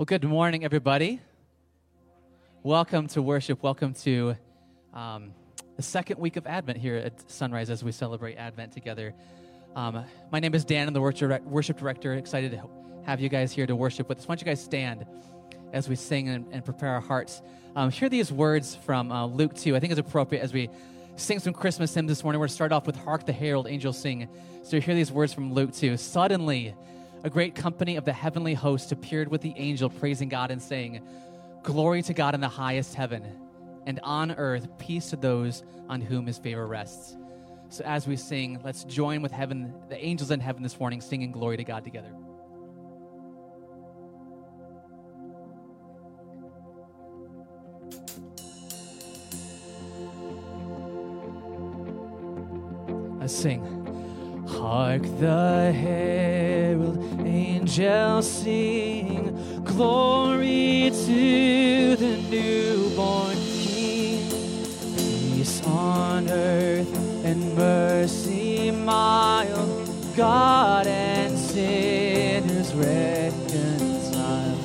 Well, good morning, everybody. Welcome to worship. Welcome to um, the second week of Advent here at Sunrise as we celebrate Advent together. Um, my name is Dan, I'm the worship director. Excited to have you guys here to worship with us. Why don't you guys stand as we sing and, and prepare our hearts? Um, hear these words from uh, Luke 2. I think it's appropriate as we sing some Christmas hymns this morning. We're going to start off with Hark the Herald Angels Sing. So hear these words from Luke 2. Suddenly, a great company of the heavenly host appeared with the angel, praising God and saying, Glory to God in the highest heaven, and on earth peace to those on whom his favor rests. So as we sing, let's join with heaven, the angels in heaven this morning, singing glory to God together. Let's sing. Hark the herald angels sing, glory to the newborn King. Peace on earth and mercy mild, God and sinners reconciled.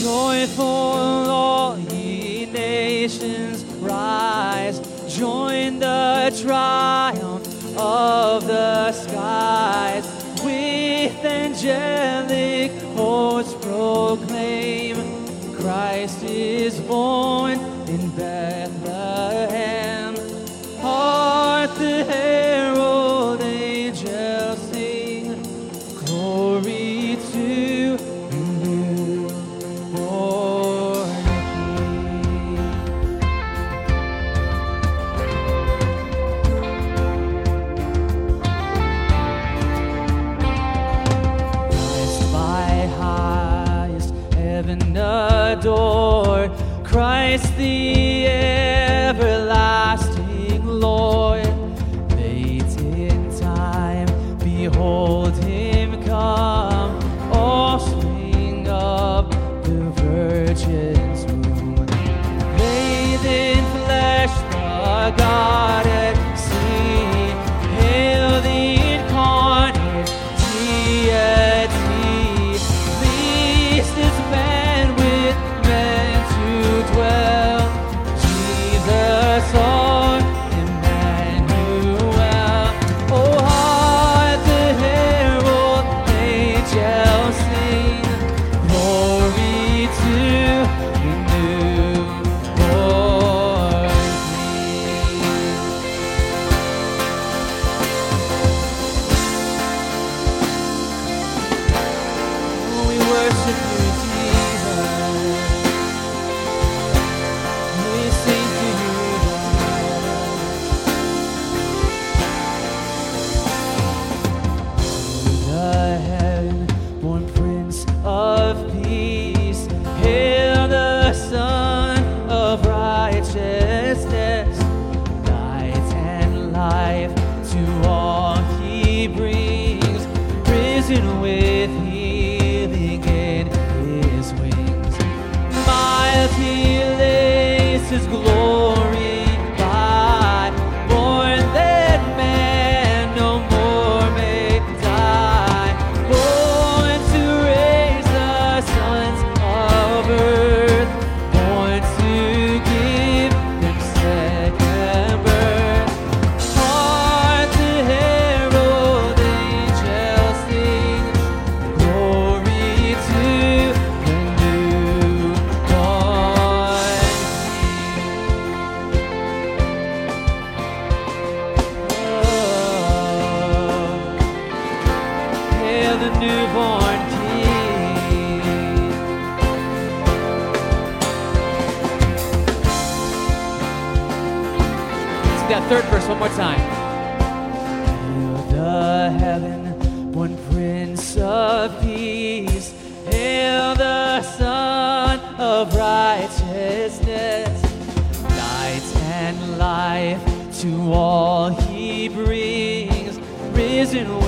Joyful all ye nations rise, join the triumph of the skies angelic hosts proclaim Christ is born reason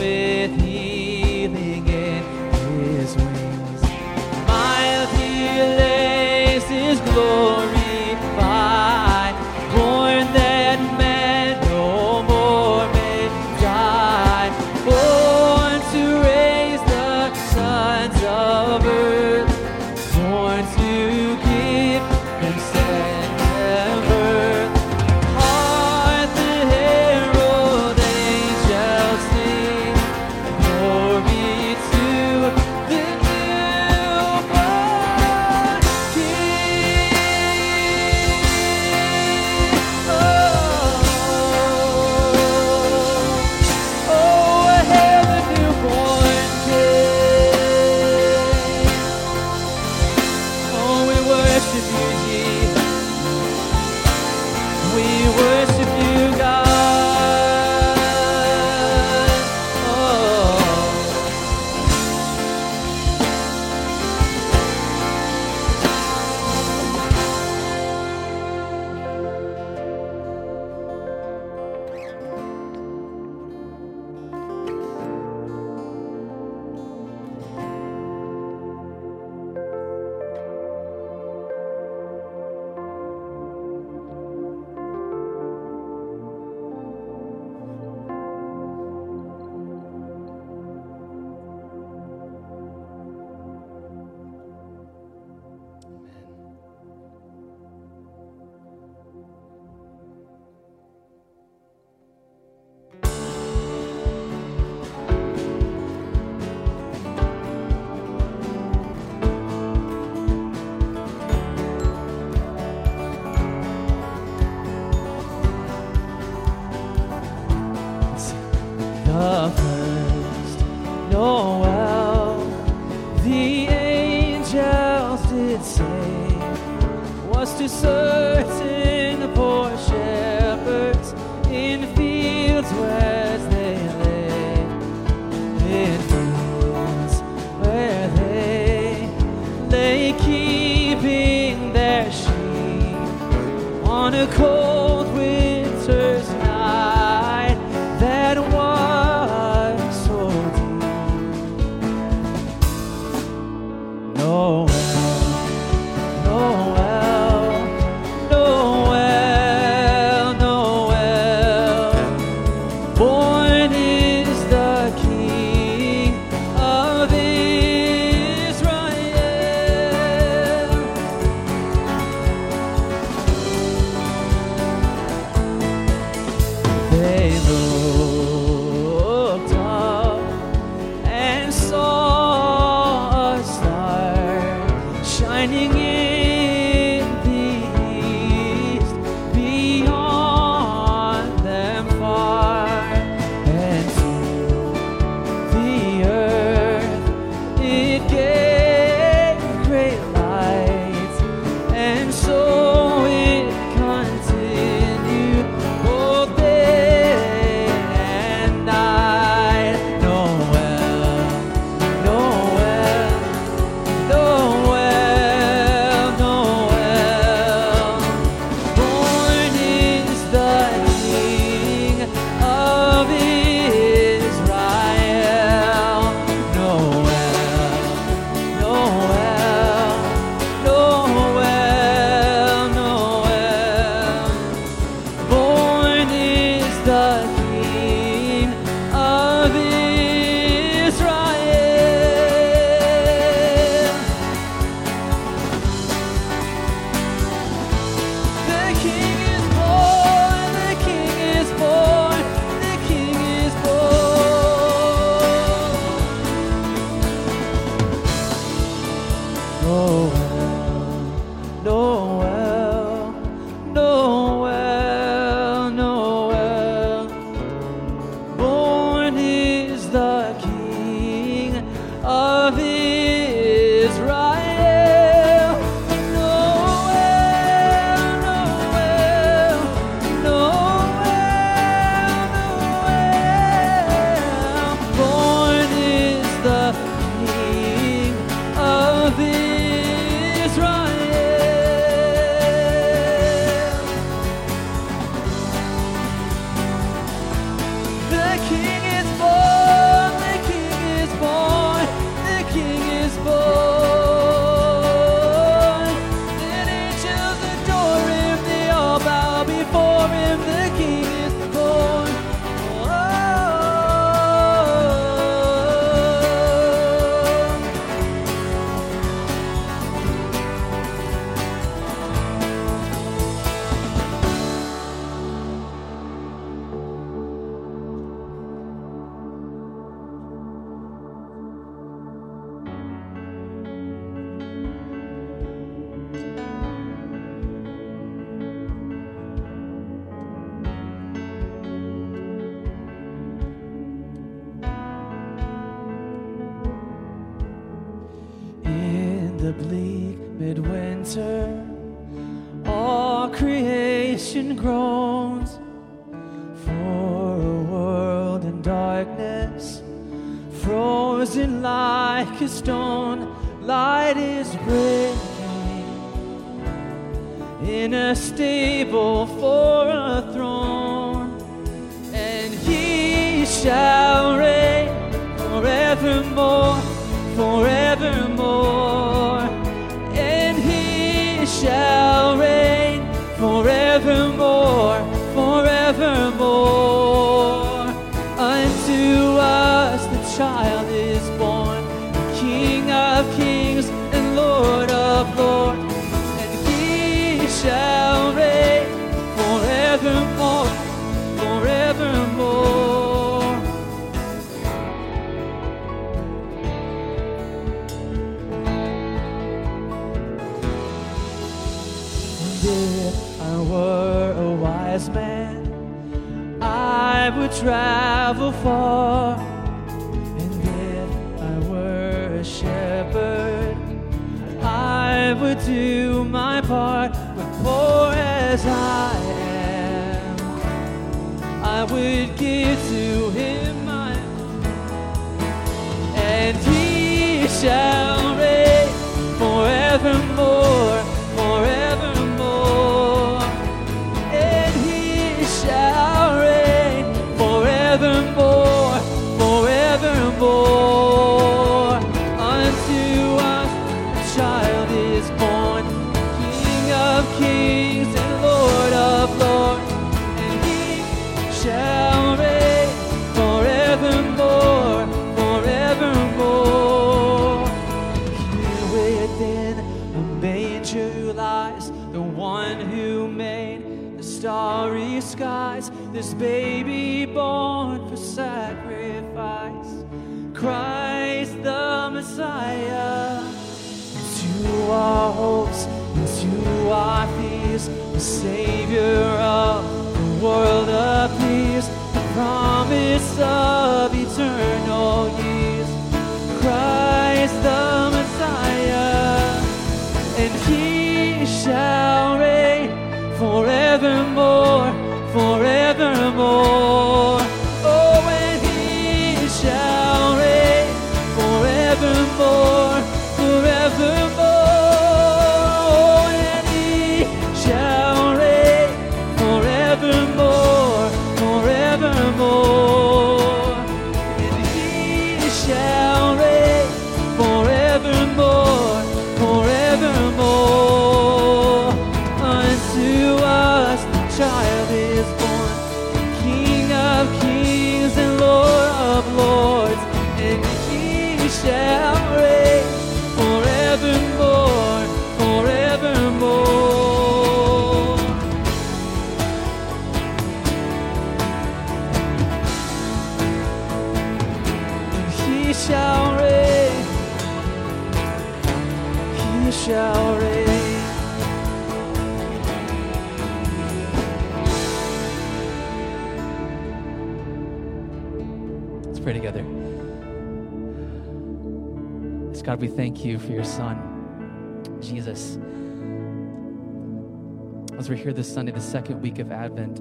the bleak midwinter, all creation groans for a world in darkness, frozen like a stone. Light is breaking in a stable for a throne, and he shall reign forevermore. As I am, I would give to him my and he shall reign forevermore, baby born for sacrifice, Christ the Messiah. Into our hopes, into our fears, the Savior you for your Son, Jesus. As we're here this Sunday, the second week of Advent,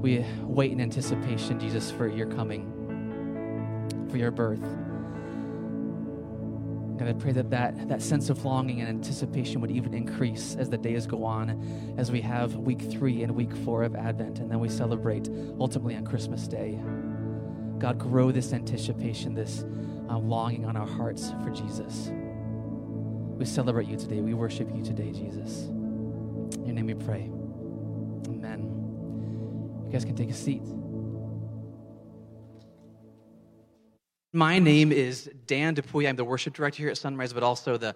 we wait in anticipation, Jesus, for your coming, for your birth. God, I pray that, that that sense of longing and anticipation would even increase as the days go on, as we have week three and week four of Advent, and then we celebrate ultimately on Christmas Day. God, grow this anticipation, this uh, longing on our hearts for Jesus. We celebrate you today. We worship you today, Jesus. In your name we pray. Amen. You guys can take a seat. My name is Dan Dupuy. I'm the worship director here at Sunrise, but also the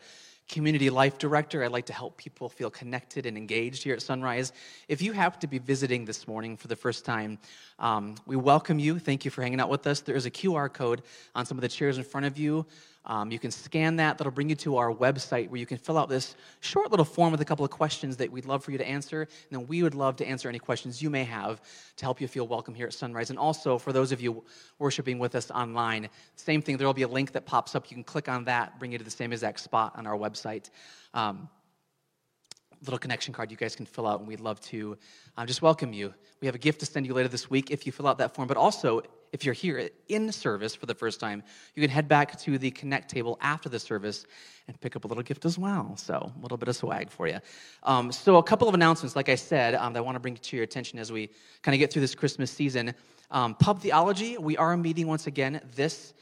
community life director. I like to help people feel connected and engaged here at Sunrise. If you happen to be visiting this morning for the first time, um, we welcome you. Thank you for hanging out with us. There is a QR code on some of the chairs in front of you. Um, you can scan that. That'll bring you to our website where you can fill out this short little form with a couple of questions that we'd love for you to answer. And then we would love to answer any questions you may have to help you feel welcome here at Sunrise. And also, for those of you worshiping with us online, same thing. There will be a link that pops up. You can click on that, bring you to the same exact spot on our website. Um, little connection card you guys can fill out, and we'd love to um, just welcome you. We have a gift to send you later this week if you fill out that form, but also if you're here in service for the first time, you can head back to the Connect table after the service and pick up a little gift as well. So, a little bit of swag for you. Um, so, a couple of announcements, like I said, um, that I want to bring to your attention as we kind of get through this Christmas season. Um, Pub Theology, we are meeting once again this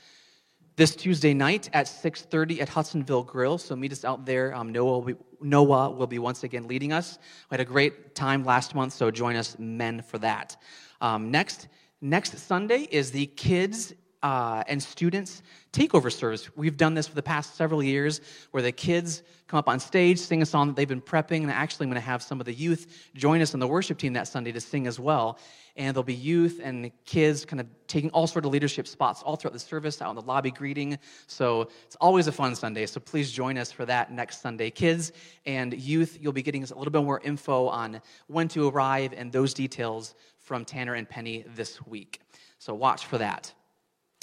this Tuesday night at 6:30 at Hudsonville Grill. So meet us out there. Um, Noah, will be, Noah will be once again leading us. We had a great time last month, so join us, men, for that. Um, next, next Sunday is the kids uh, and students takeover service. We've done this for the past several years, where the kids come up on stage, sing a song that they've been prepping, and actually, I'm going to have some of the youth join us on the worship team that Sunday to sing as well. And there'll be youth and kids kind of taking all sort of leadership spots all throughout the service, out in the lobby greeting. So it's always a fun Sunday. So please join us for that next Sunday. Kids and youth, you'll be getting a little bit more info on when to arrive and those details from Tanner and Penny this week. So watch for that.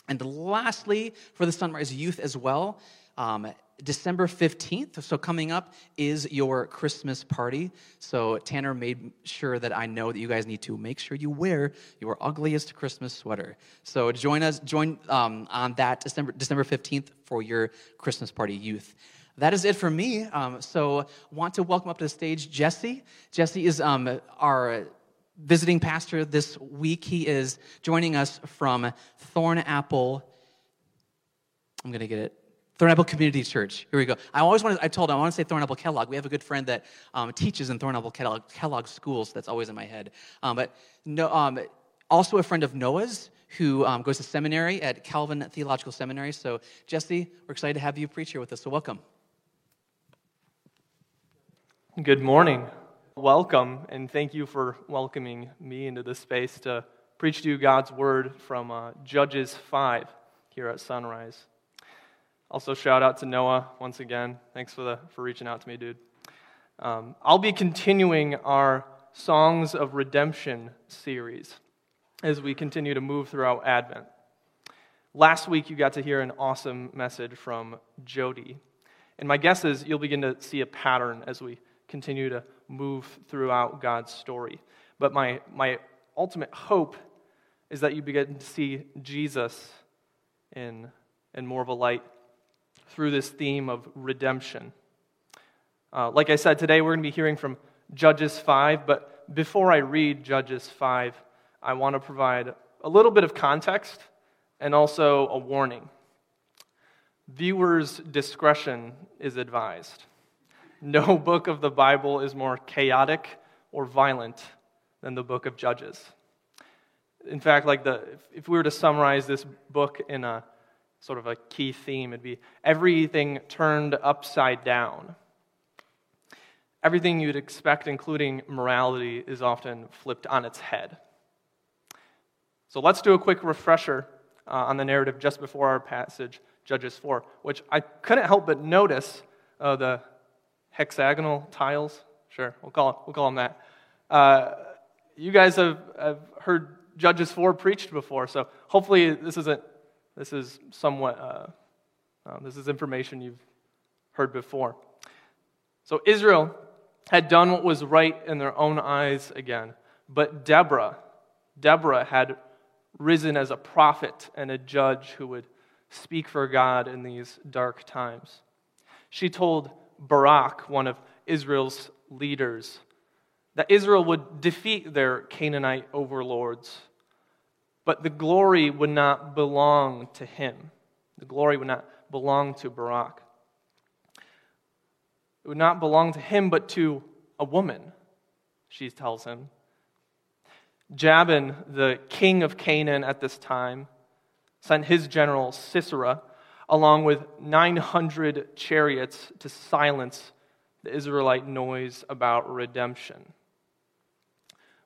And lastly, for the Sunrise Youth as well, Um, December 15th, so coming up is your Christmas party. So Tanner made sure that I know that you guys need to make sure you wear your ugliest Christmas sweater. So join us, join um, on that December, December 15th for your Christmas party youth. That is it for me. Um, so want to welcome up to the stage Jesse. Jesse is um, our visiting pastor this week. He is joining us from Thornapple. I'm going to get it. Thornapple Community Church. Here we go. I always wanted, I told him, I want to say Thornapple Kellogg. We have a good friend that um, teaches in Thornapple Kellogg, Kellogg schools. That's always in my head. Um, but no, um, also a friend of Noah's who um, goes to seminary at Calvin Theological Seminary. So, Jesse, we're excited to have you preach here with us. So, welcome. Good morning. Welcome, and thank you for welcoming me into this space to preach to you God's word from uh, Judges 5 here at Sunrise. Also, shout out to Noah once again. Thanks for, the, for reaching out to me, dude. Um, I'll be continuing our Songs of Redemption series as we continue to move throughout Advent. Last week, you got to hear an awesome message from Jody. And my guess is you'll begin to see a pattern as we continue to move throughout God's story. But my, my ultimate hope is that you begin to see Jesus in, in more of a light through this theme of redemption. Uh, like I said, today we're going to be hearing from Judges 5, but before I read Judges 5, I want to provide a little bit of context and also a warning. Viewers' discretion is advised. No book of the Bible is more chaotic or violent than the book of Judges. In fact, like the, if we were to summarize this book in a sort of a key theme. It'd be everything turned upside down. Everything you'd expect, including morality, is often flipped on its head. So let's do a quick refresher uh, on the narrative just before our passage, Judges 4, which I couldn't help but notice uh, the hexagonal tiles. Sure, we'll call, it, we'll call them that. Uh, you guys have, have heard Judges 4 preached before, so hopefully this isn't this is somewhat, uh, uh, this is information you've heard before. So Israel had done what was right in their own eyes again. But Deborah, Deborah had risen as a prophet and a judge who would speak for God in these dark times. She told Barak, one of Israel's leaders, that Israel would defeat their Canaanite overlords but the glory would not belong to him. The glory would not belong to Barak. It would not belong to him, but to a woman, she tells him. Jabin, the king of Canaan at this time, sent his general Sisera along with 900 chariots to silence the Israelite noise about redemption.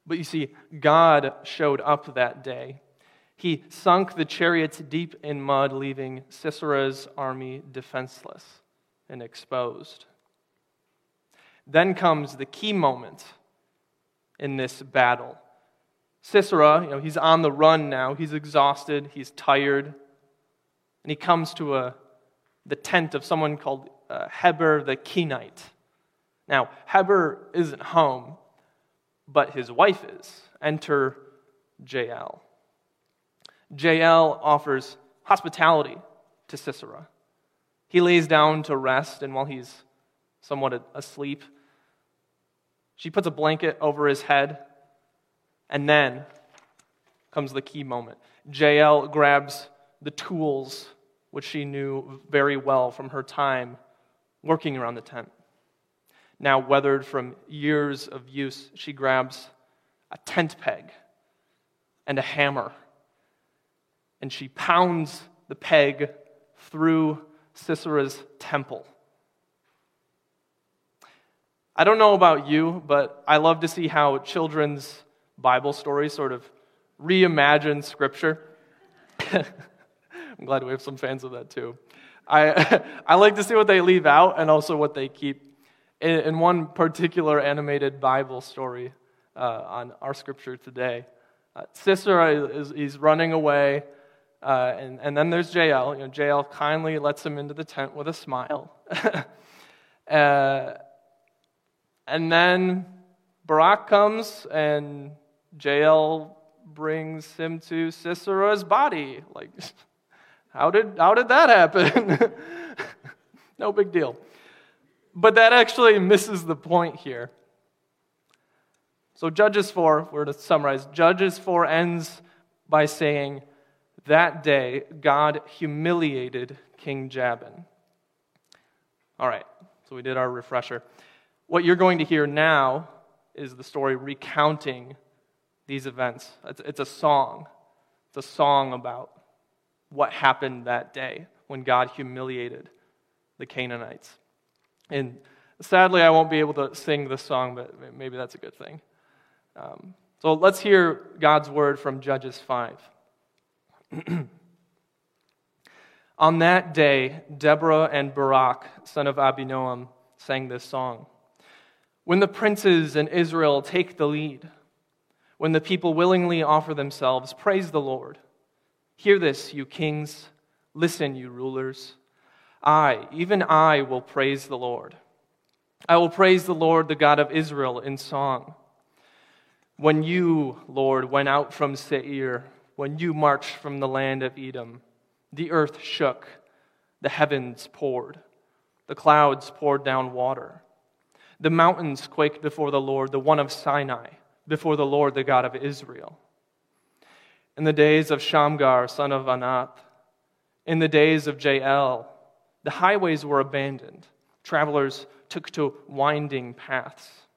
But you see, God showed up that day he sunk the chariots deep in mud, leaving Sisera's army defenseless and exposed. Then comes the key moment in this battle. Sisera, you know, he's on the run now. He's exhausted, he's tired. And he comes to a, the tent of someone called uh, Heber the Kenite. Now, Heber isn't home, but his wife is. Enter Jael. Jael offers hospitality to Sisera. He lays down to rest, and while he's somewhat asleep, she puts a blanket over his head, and then comes the key moment. Jael grabs the tools which she knew very well from her time working around the tent. Now, weathered from years of use, she grabs a tent peg and a hammer and she pounds the peg through Sisera's temple. I don't know about you, but I love to see how children's Bible stories sort of reimagine Scripture. I'm glad we have some fans of that too. I, I like to see what they leave out and also what they keep. In, in one particular animated Bible story uh, on our scripture today, uh, Sisera is he's running away Uh, and, and then there's Jael. You know, Jael kindly lets him into the tent with a smile. uh, and then Barak comes, and Jael brings him to Sisera's body. Like, how did, how did that happen? no big deal. But that actually misses the point here. So, Judges 4, we're to summarize. Judges 4 ends by saying, That day God humiliated King Jabin. All right, so we did our refresher. What you're going to hear now is the story recounting these events. It's, it's a song. It's a song about what happened that day when God humiliated the Canaanites. And sadly, I won't be able to sing this song, but maybe that's a good thing. Um, so let's hear God's word from Judges 5. On that day, Deborah and Barak, son of Abinoam, sang this song. When the princes in Israel take the lead, when the people willingly offer themselves, praise the Lord. Hear this, you kings. Listen, you rulers. I, even I, will praise the Lord. I will praise the Lord, the God of Israel, in song. When you, Lord, went out from Seir, when you marched from the land of Edom, the earth shook, the heavens poured, the clouds poured down water. The mountains quaked before the Lord, the one of Sinai, before the Lord, the God of Israel. In the days of Shamgar, son of Anath, in the days of Jael, the highways were abandoned. Travelers took to winding paths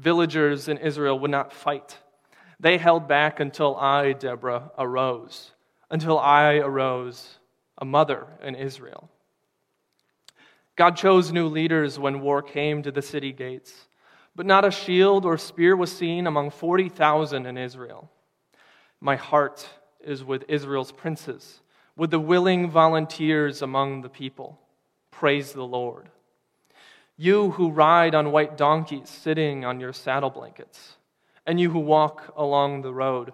villagers in Israel would not fight. They held back until I, Deborah, arose, until I arose, a mother in Israel. God chose new leaders when war came to the city gates, but not a shield or spear was seen among 40,000 in Israel. My heart is with Israel's princes, with the willing volunteers among the people. Praise the Lord. You who ride on white donkeys sitting on your saddle blankets, and you who walk along the road,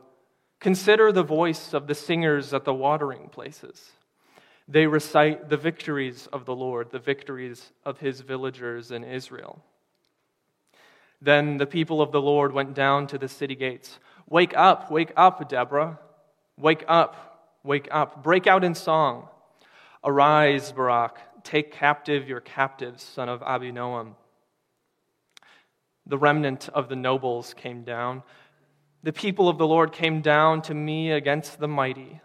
consider the voice of the singers at the watering places. They recite the victories of the Lord, the victories of his villagers in Israel. Then the people of the Lord went down to the city gates. Wake up, wake up, Deborah. Wake up, wake up. Break out in song. Arise, Barak. Take captive your captives, son of Abinoam. The remnant of the nobles came down. The people of the Lord came down to me against the mighty.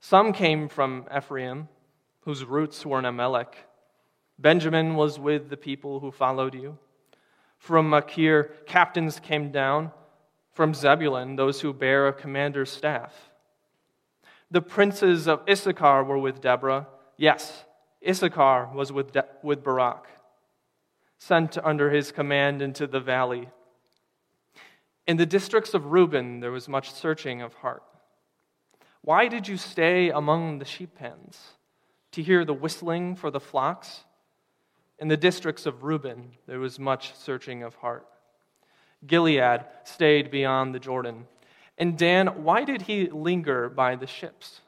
Some came from Ephraim, whose roots were in Amalek. Benjamin was with the people who followed you. From Machir, captains came down. From Zebulun, those who bear a commander's staff. The princes of Issachar were with Deborah. Yes, Issachar was with, De- with Barak, sent under his command into the valley. In the districts of Reuben, there was much searching of heart. Why did you stay among the sheep pens? To hear the whistling for the flocks? In the districts of Reuben, there was much searching of heart. Gilead stayed beyond the Jordan. And Dan, why did he linger by the ships?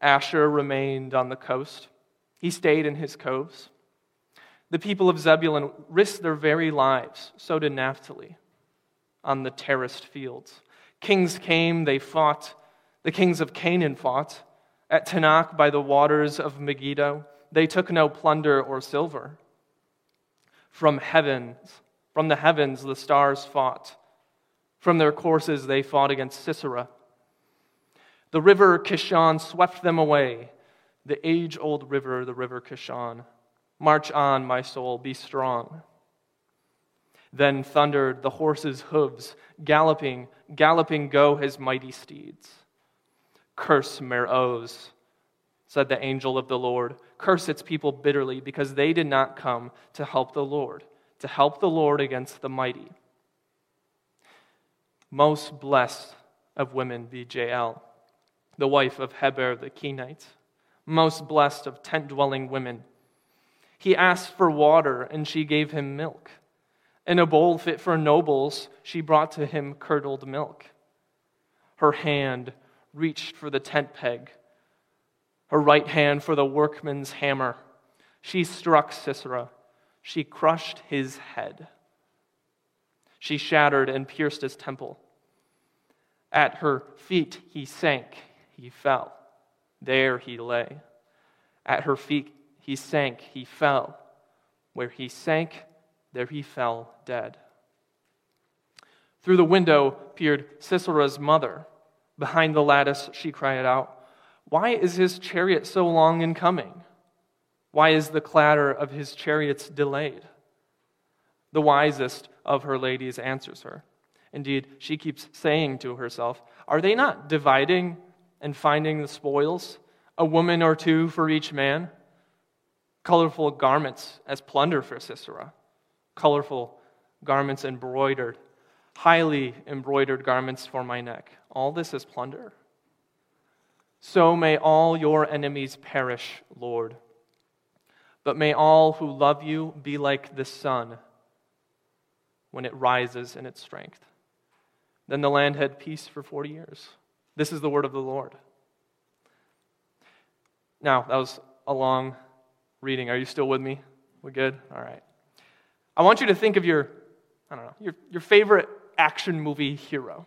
Asher remained on the coast. He stayed in his coves. The people of Zebulun risked their very lives. So did Naphtali on the terraced fields. Kings came, they fought. The kings of Canaan fought. At Taanach by the waters of Megiddo, they took no plunder or silver. From heavens, from the heavens, the stars fought. From their courses, they fought against Sisera. The river Kishon swept them away the age old river, the river Kishon. March on, my soul, be strong. Then thundered the horse's hooves, galloping, galloping go his mighty steeds. Curse Meroz, said the angel of the Lord. Curse its people bitterly, because they did not come to help the Lord, to help the Lord against the mighty. Most blessed of women be Jael, the wife of Heber the Kenite most blessed of tent dwelling women. He asked for water, and she gave him milk. In a bowl fit for nobles, she brought to him curdled milk. Her hand reached for the tent peg, her right hand for the workman's hammer. She struck Sisera. She crushed his head. She shattered and pierced his temple. At her feet he sank, he fell. There he lay. At her feet he sank, he fell. Where he sank, there he fell dead. Through the window peered Sisera's mother. Behind the lattice, she cried out, Why is his chariot so long in coming? Why is the clatter of his chariots delayed? The wisest of her ladies answers her. Indeed, she keeps saying to herself, Are they not dividing and finding the spoils, a woman or two for each man? Colorful garments as plunder for Sisera, colorful garments embroidered, highly embroidered garments for my neck. All this is plunder. So may all your enemies perish, Lord. But may all who love you be like the sun when it rises in its strength. Then the land had peace for 40 years. This is the word of the Lord. Now, that was a long reading. Are you still with me? We're good? All right. I want you to think of your, I don't know, your, your favorite action movie hero.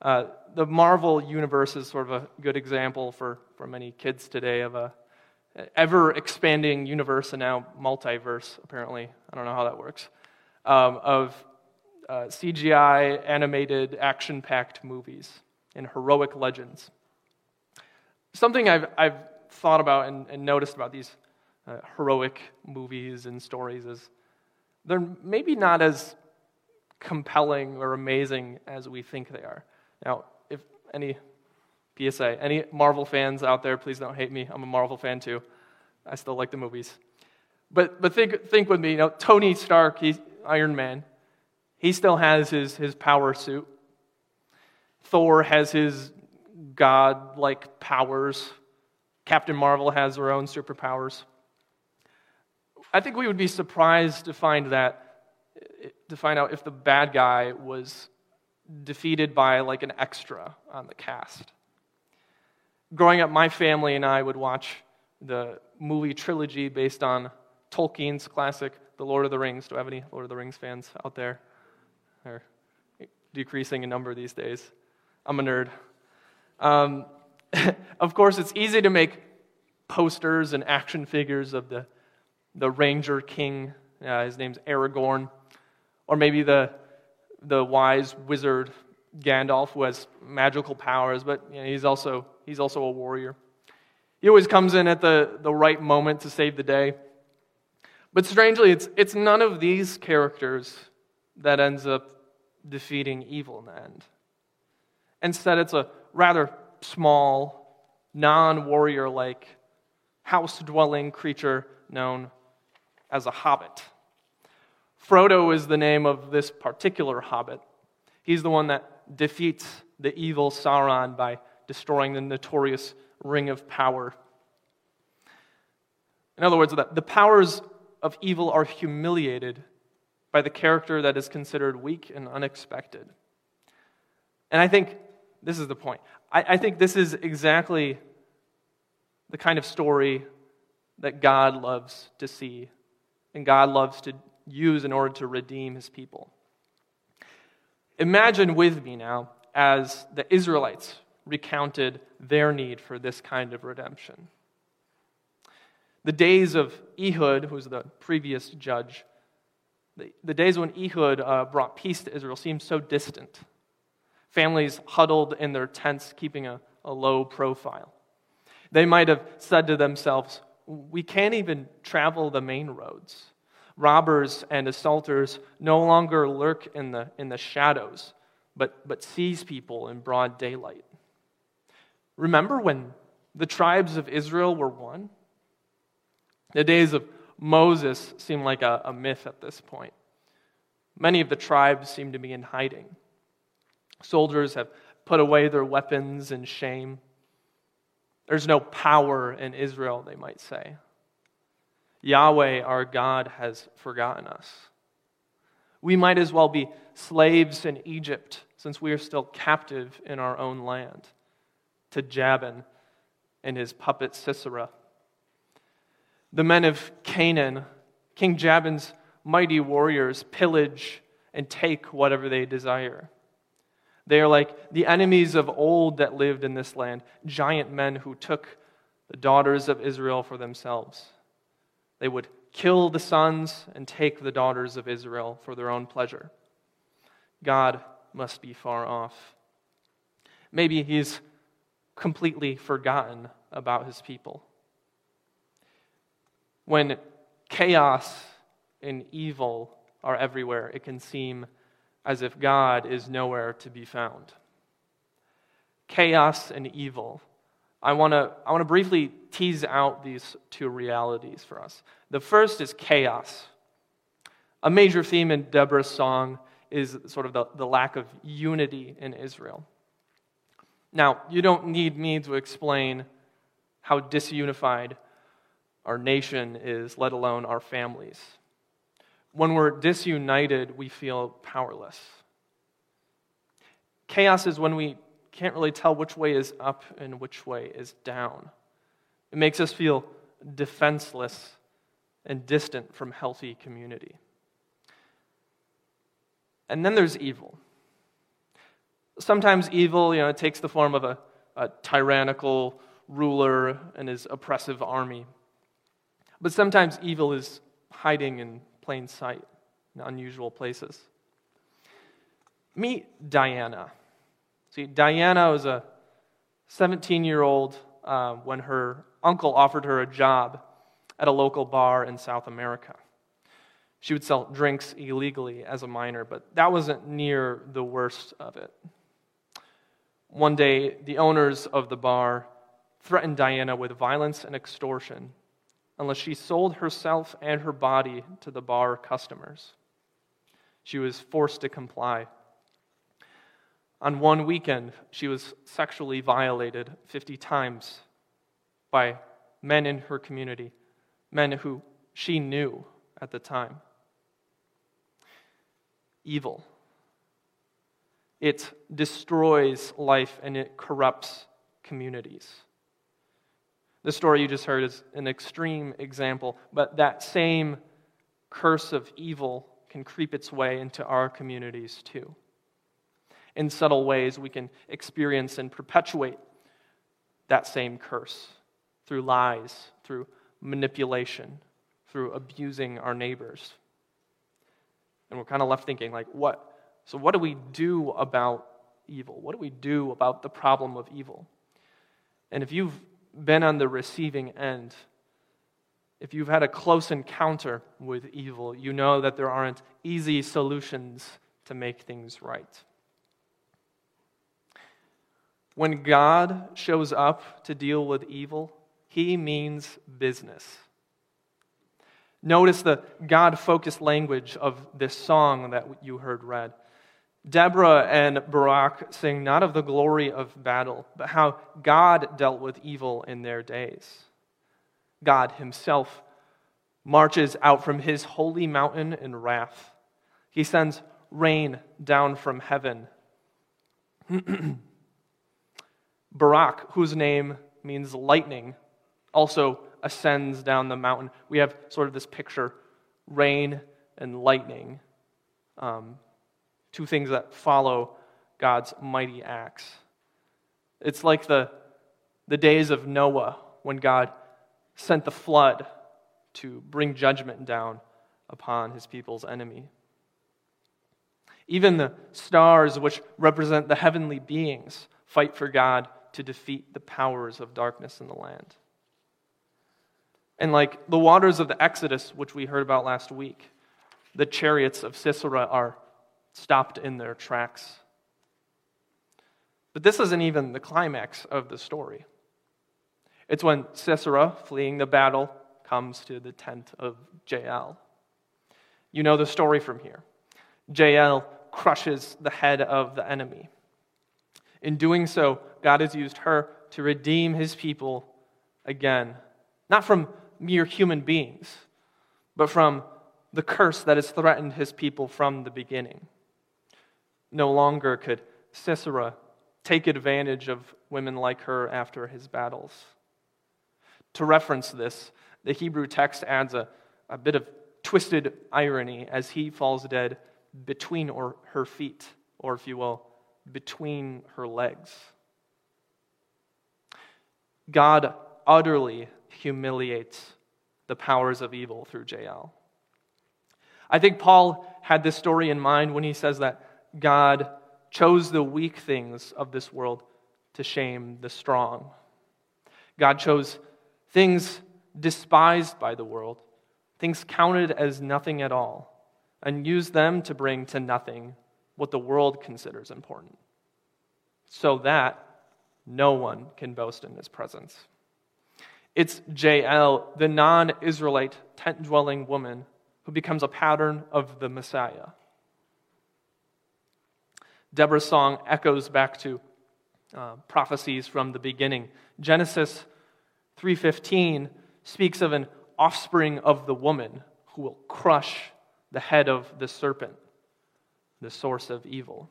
Uh, the Marvel universe is sort of a good example for, for many kids today of a ever expanding universe and now multiverse, apparently. I don't know how that works. Um, of uh, CGI animated action packed movies and heroic legends. Something I've, I've thought about and, and noticed about these uh, heroic movies and stories is they're maybe not as compelling or amazing as we think they are. Now, if any PSA, any Marvel fans out there, please don't hate me. I'm a Marvel fan too. I still like the movies. But, but think, think with me, you know, Tony Stark, he's Iron Man. He still has his, his power suit. Thor has his god like powers. Captain Marvel has her own superpowers. I think we would be surprised to find that, to find out if the bad guy was defeated by like an extra on the cast. Growing up, my family and I would watch the movie trilogy based on Tolkien's classic, The Lord of the Rings. Do I have any Lord of the Rings fans out there? They're decreasing in number these days. I'm a nerd. Um, of course, it's easy to make posters and action figures of the, the Ranger King. Uh, his name's Aragorn. Or maybe the, the wise wizard Gandalf, who has magical powers, but you know, he's, also, he's also a warrior. He always comes in at the, the right moment to save the day. But strangely, it's, it's none of these characters that ends up defeating evil in the end. Instead, it's a rather small, non warrior like, house dwelling creature known as a hobbit. Frodo is the name of this particular hobbit. He's the one that defeats the evil Sauron by destroying the notorious Ring of Power. In other words, the powers of evil are humiliated by the character that is considered weak and unexpected. And I think this is the point. I, I think this is exactly the kind of story that God loves to see and God loves to use in order to redeem his people. Imagine with me now as the Israelites recounted their need for this kind of redemption. The days of Ehud, who was the previous judge, the, the days when Ehud uh, brought peace to Israel seem so distant. Families huddled in their tents, keeping a, a low profile. They might have said to themselves, We can't even travel the main roads. Robbers and assaulters no longer lurk in the, in the shadows, but, but seize people in broad daylight. Remember when the tribes of Israel were one? The days of Moses seem like a, a myth at this point. Many of the tribes seem to be in hiding. Soldiers have put away their weapons in shame. There's no power in Israel, they might say. Yahweh, our God, has forgotten us. We might as well be slaves in Egypt since we are still captive in our own land. to Jabin and his puppet Sisera. The men of Canaan, King Jabin's mighty warriors, pillage and take whatever they desire. They are like the enemies of old that lived in this land, giant men who took the daughters of Israel for themselves. They would kill the sons and take the daughters of Israel for their own pleasure. God must be far off. Maybe he's completely forgotten about his people. When chaos and evil are everywhere, it can seem as if God is nowhere to be found. Chaos and evil. I want to I want to briefly tease out these two realities for us. The first is chaos. A major theme in Deborah's song is sort of the, the lack of unity in Israel. Now, you don't need me to explain how disunified our nation is, let alone our families. When we're disunited, we feel powerless. Chaos is when we can't really tell which way is up and which way is down. It makes us feel defenseless and distant from healthy community. And then there's evil. Sometimes evil, you know, it takes the form of a, a tyrannical ruler and his oppressive army. But sometimes evil is hiding in plain sight in unusual places. Meet Diana. See, Diana was a 17 year old uh, when her uncle offered her a job at a local bar in South America. She would sell drinks illegally as a minor, but that wasn't near the worst of it. One day, the owners of the bar threatened Diana with violence and extortion unless she sold herself and her body to the bar customers. She was forced to comply. On one weekend, she was sexually violated 50 times by men in her community, men who she knew at the time. Evil. It destroys life and it corrupts communities. The story you just heard is an extreme example, but that same curse of evil can creep its way into our communities too. In subtle ways, we can experience and perpetuate that same curse through lies, through manipulation, through abusing our neighbors. And we're kind of left thinking, like, what? So, what do we do about evil? What do we do about the problem of evil? And if you've been on the receiving end, if you've had a close encounter with evil, you know that there aren't easy solutions to make things right. When God shows up to deal with evil, he means business. Notice the God focused language of this song that you heard read. Deborah and Barak sing not of the glory of battle, but how God dealt with evil in their days. God Himself marches out from His holy mountain in wrath. He sends rain down from heaven. Barak, whose name means lightning, also ascends down the mountain. We have sort of this picture rain and lightning. Um, two things that follow God's mighty acts. It's like the, the days of Noah when God sent the flood to bring judgment down upon his people's enemy. Even the stars, which represent the heavenly beings, fight for God to defeat the powers of darkness in the land. And like the waters of the Exodus, which we heard about last week, the chariots of Sisera are stopped in their tracks. But this isn't even the climax of the story. It's when Sisera, fleeing the battle, comes to the tent of Jael. You know the story from here. Jael crushes the head of the enemy. In doing so, God has used her to redeem his people again, not from mere human beings, but from the curse that has threatened his people from the beginning. No longer could Sisera take advantage of women like her after his battles. To reference this, the Hebrew text adds a, a bit of twisted irony as he falls dead between or her feet, or if you will, between her legs. God utterly humiliates the powers of evil through Jael. I think Paul had this story in mind when he says that God chose the weak things of this world to shame the strong. God chose things despised by the world, things counted as nothing at all, and used them to bring to nothing what the world considers important, so that no one can boast in his presence. It's Jael, the non Israelite tent dwelling woman, who becomes a pattern of the Messiah. Deborah's song echoes back to uh, prophecies from the beginning. Genesis 3:15 speaks of an offspring of the woman who will crush the head of the serpent, the source of evil.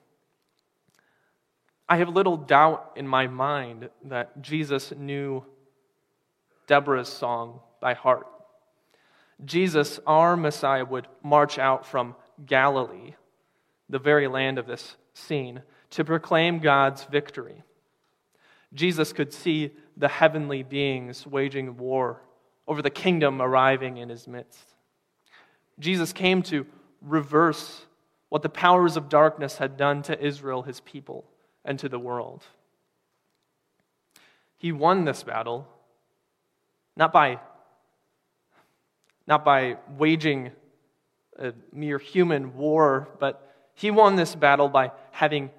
I have little doubt in my mind that Jesus knew Deborah's song by heart. Jesus, our Messiah, would march out from Galilee, the very land of this scene, to proclaim God's victory. Jesus could see the heavenly beings waging war over the kingdom arriving in his midst. Jesus came to reverse what the powers of darkness had done to Israel, his people, and to the world. He won this battle not by, not by waging a mere human war, but he won this battle by having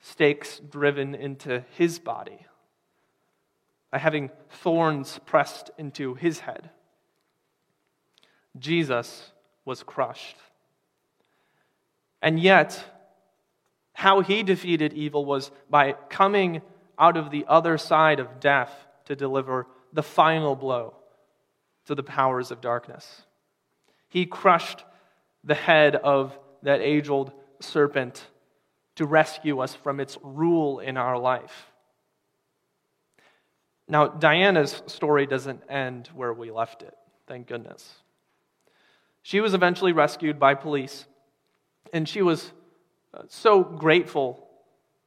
stakes driven into his body, by having thorns pressed into his head. Jesus was crushed. And yet, how he defeated evil was by coming out of the other side of death to deliver the final blow to the powers of darkness. He crushed the head of that age old serpent to rescue us from its rule in our life. Now, Diana's story doesn't end where we left it, thank goodness. She was eventually rescued by police, and she was uh, so grateful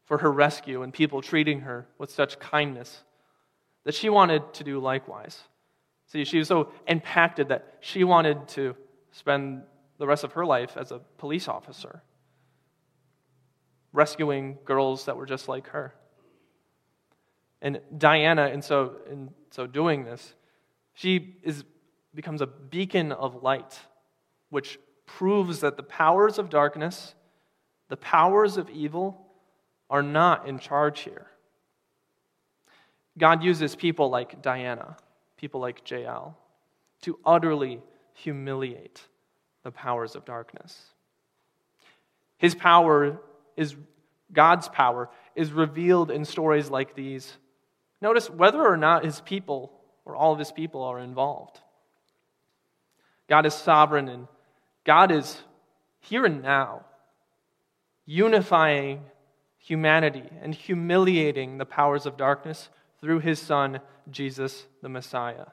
for her rescue and people treating her with such kindness that she wanted to do likewise. See, she was so impacted that she wanted to spend the rest of her life as a police officer, rescuing girls that were just like her. And Diana, in so, in so doing this, she is, becomes a beacon of light, which proves that the powers of darkness, the powers of evil, are not in charge here. God uses people like Diana, people like Jael, to utterly humiliate the powers of darkness. His power is, God's power, is revealed in stories like these. Notice whether or not his people or all of his people are involved. God is sovereign and God is here and now unifying humanity and humiliating the powers of darkness through his son, Jesus the Messiah.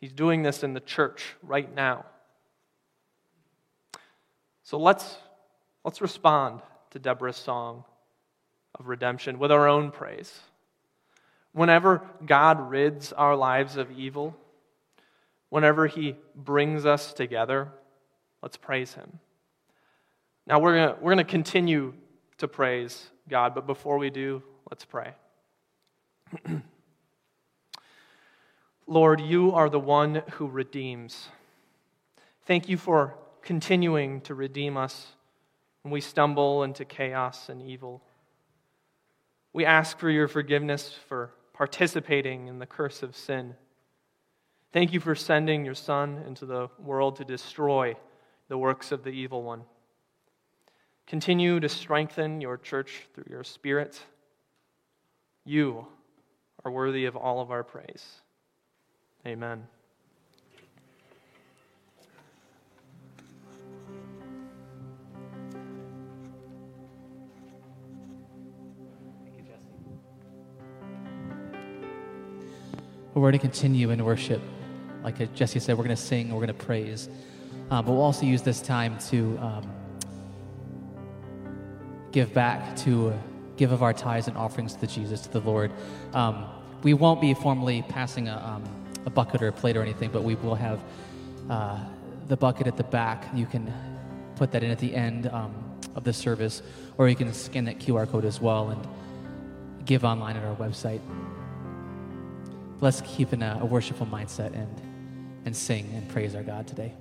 He's doing this in the church right now. So let's, let's respond to Deborah's song of redemption with our own praise. Whenever God rids our lives of evil, whenever He brings us together, let's praise Him. Now, we're going we're going to continue to praise God, but before we do, let's pray. Lord, you are the one who redeems. Thank you for continuing to redeem us when we stumble into chaos and evil. We ask for your forgiveness for participating in the curse of sin. Thank you for sending your Son into the world to destroy the works of the evil one. Continue to strengthen your church through your Spirit. You are worthy of all of our praise. Amen. We're going to continue in worship. Like Jesse said, we're going to sing, we're going to praise. Um, but we'll also use this time to um, give back, to give of our tithes and offerings to Jesus, to the Lord. Um, we won't be formally passing a, um, a, bucket or a plate or anything, but we will have uh, the bucket at the back. You can put that in at the end um, of the service, or you can scan that QR code as well and give online at our website. Let's keep in a, a worshipful mindset and, and sing and praise our God today.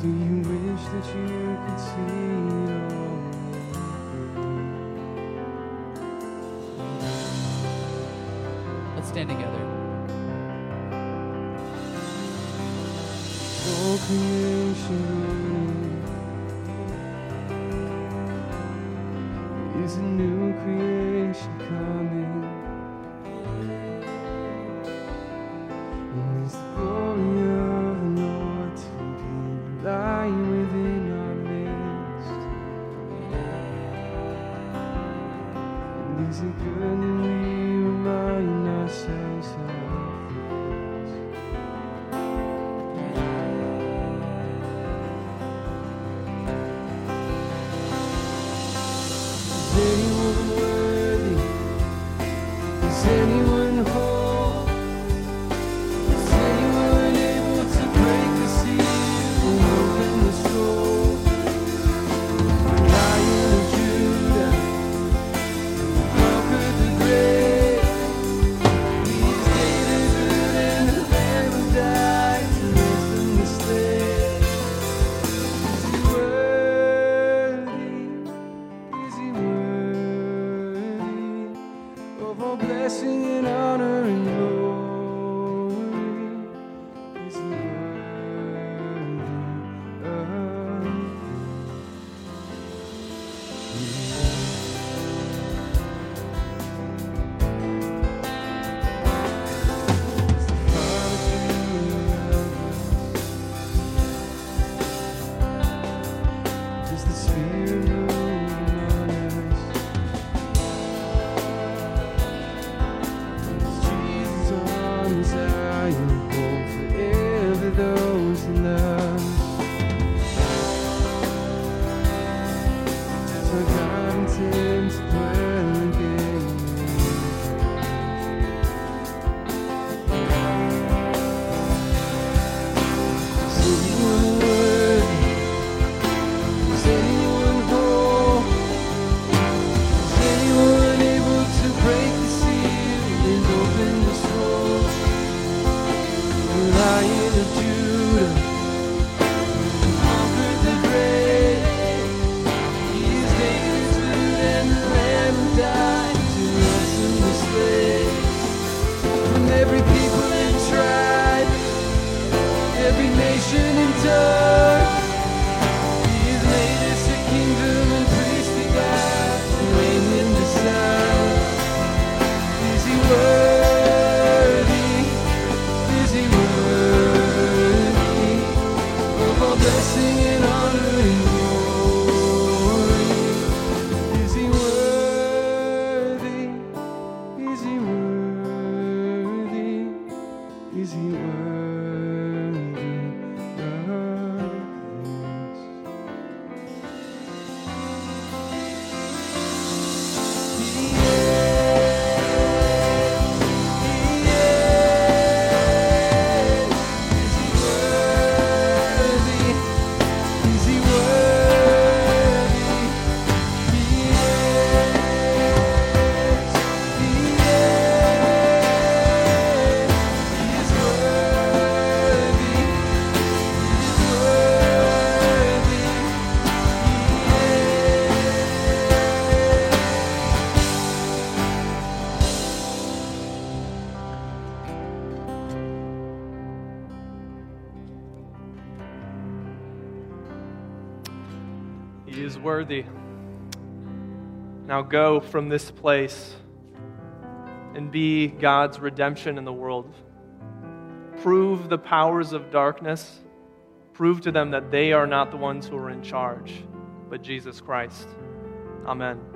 Do you wish that you could see it all? Let's stand together. All creation is a new. Worthy. Now go from this place and be God's redemption in the world. Prove the powers of darkness. Prove to them that they are not the ones who are in charge, but Jesus Christ. Amen.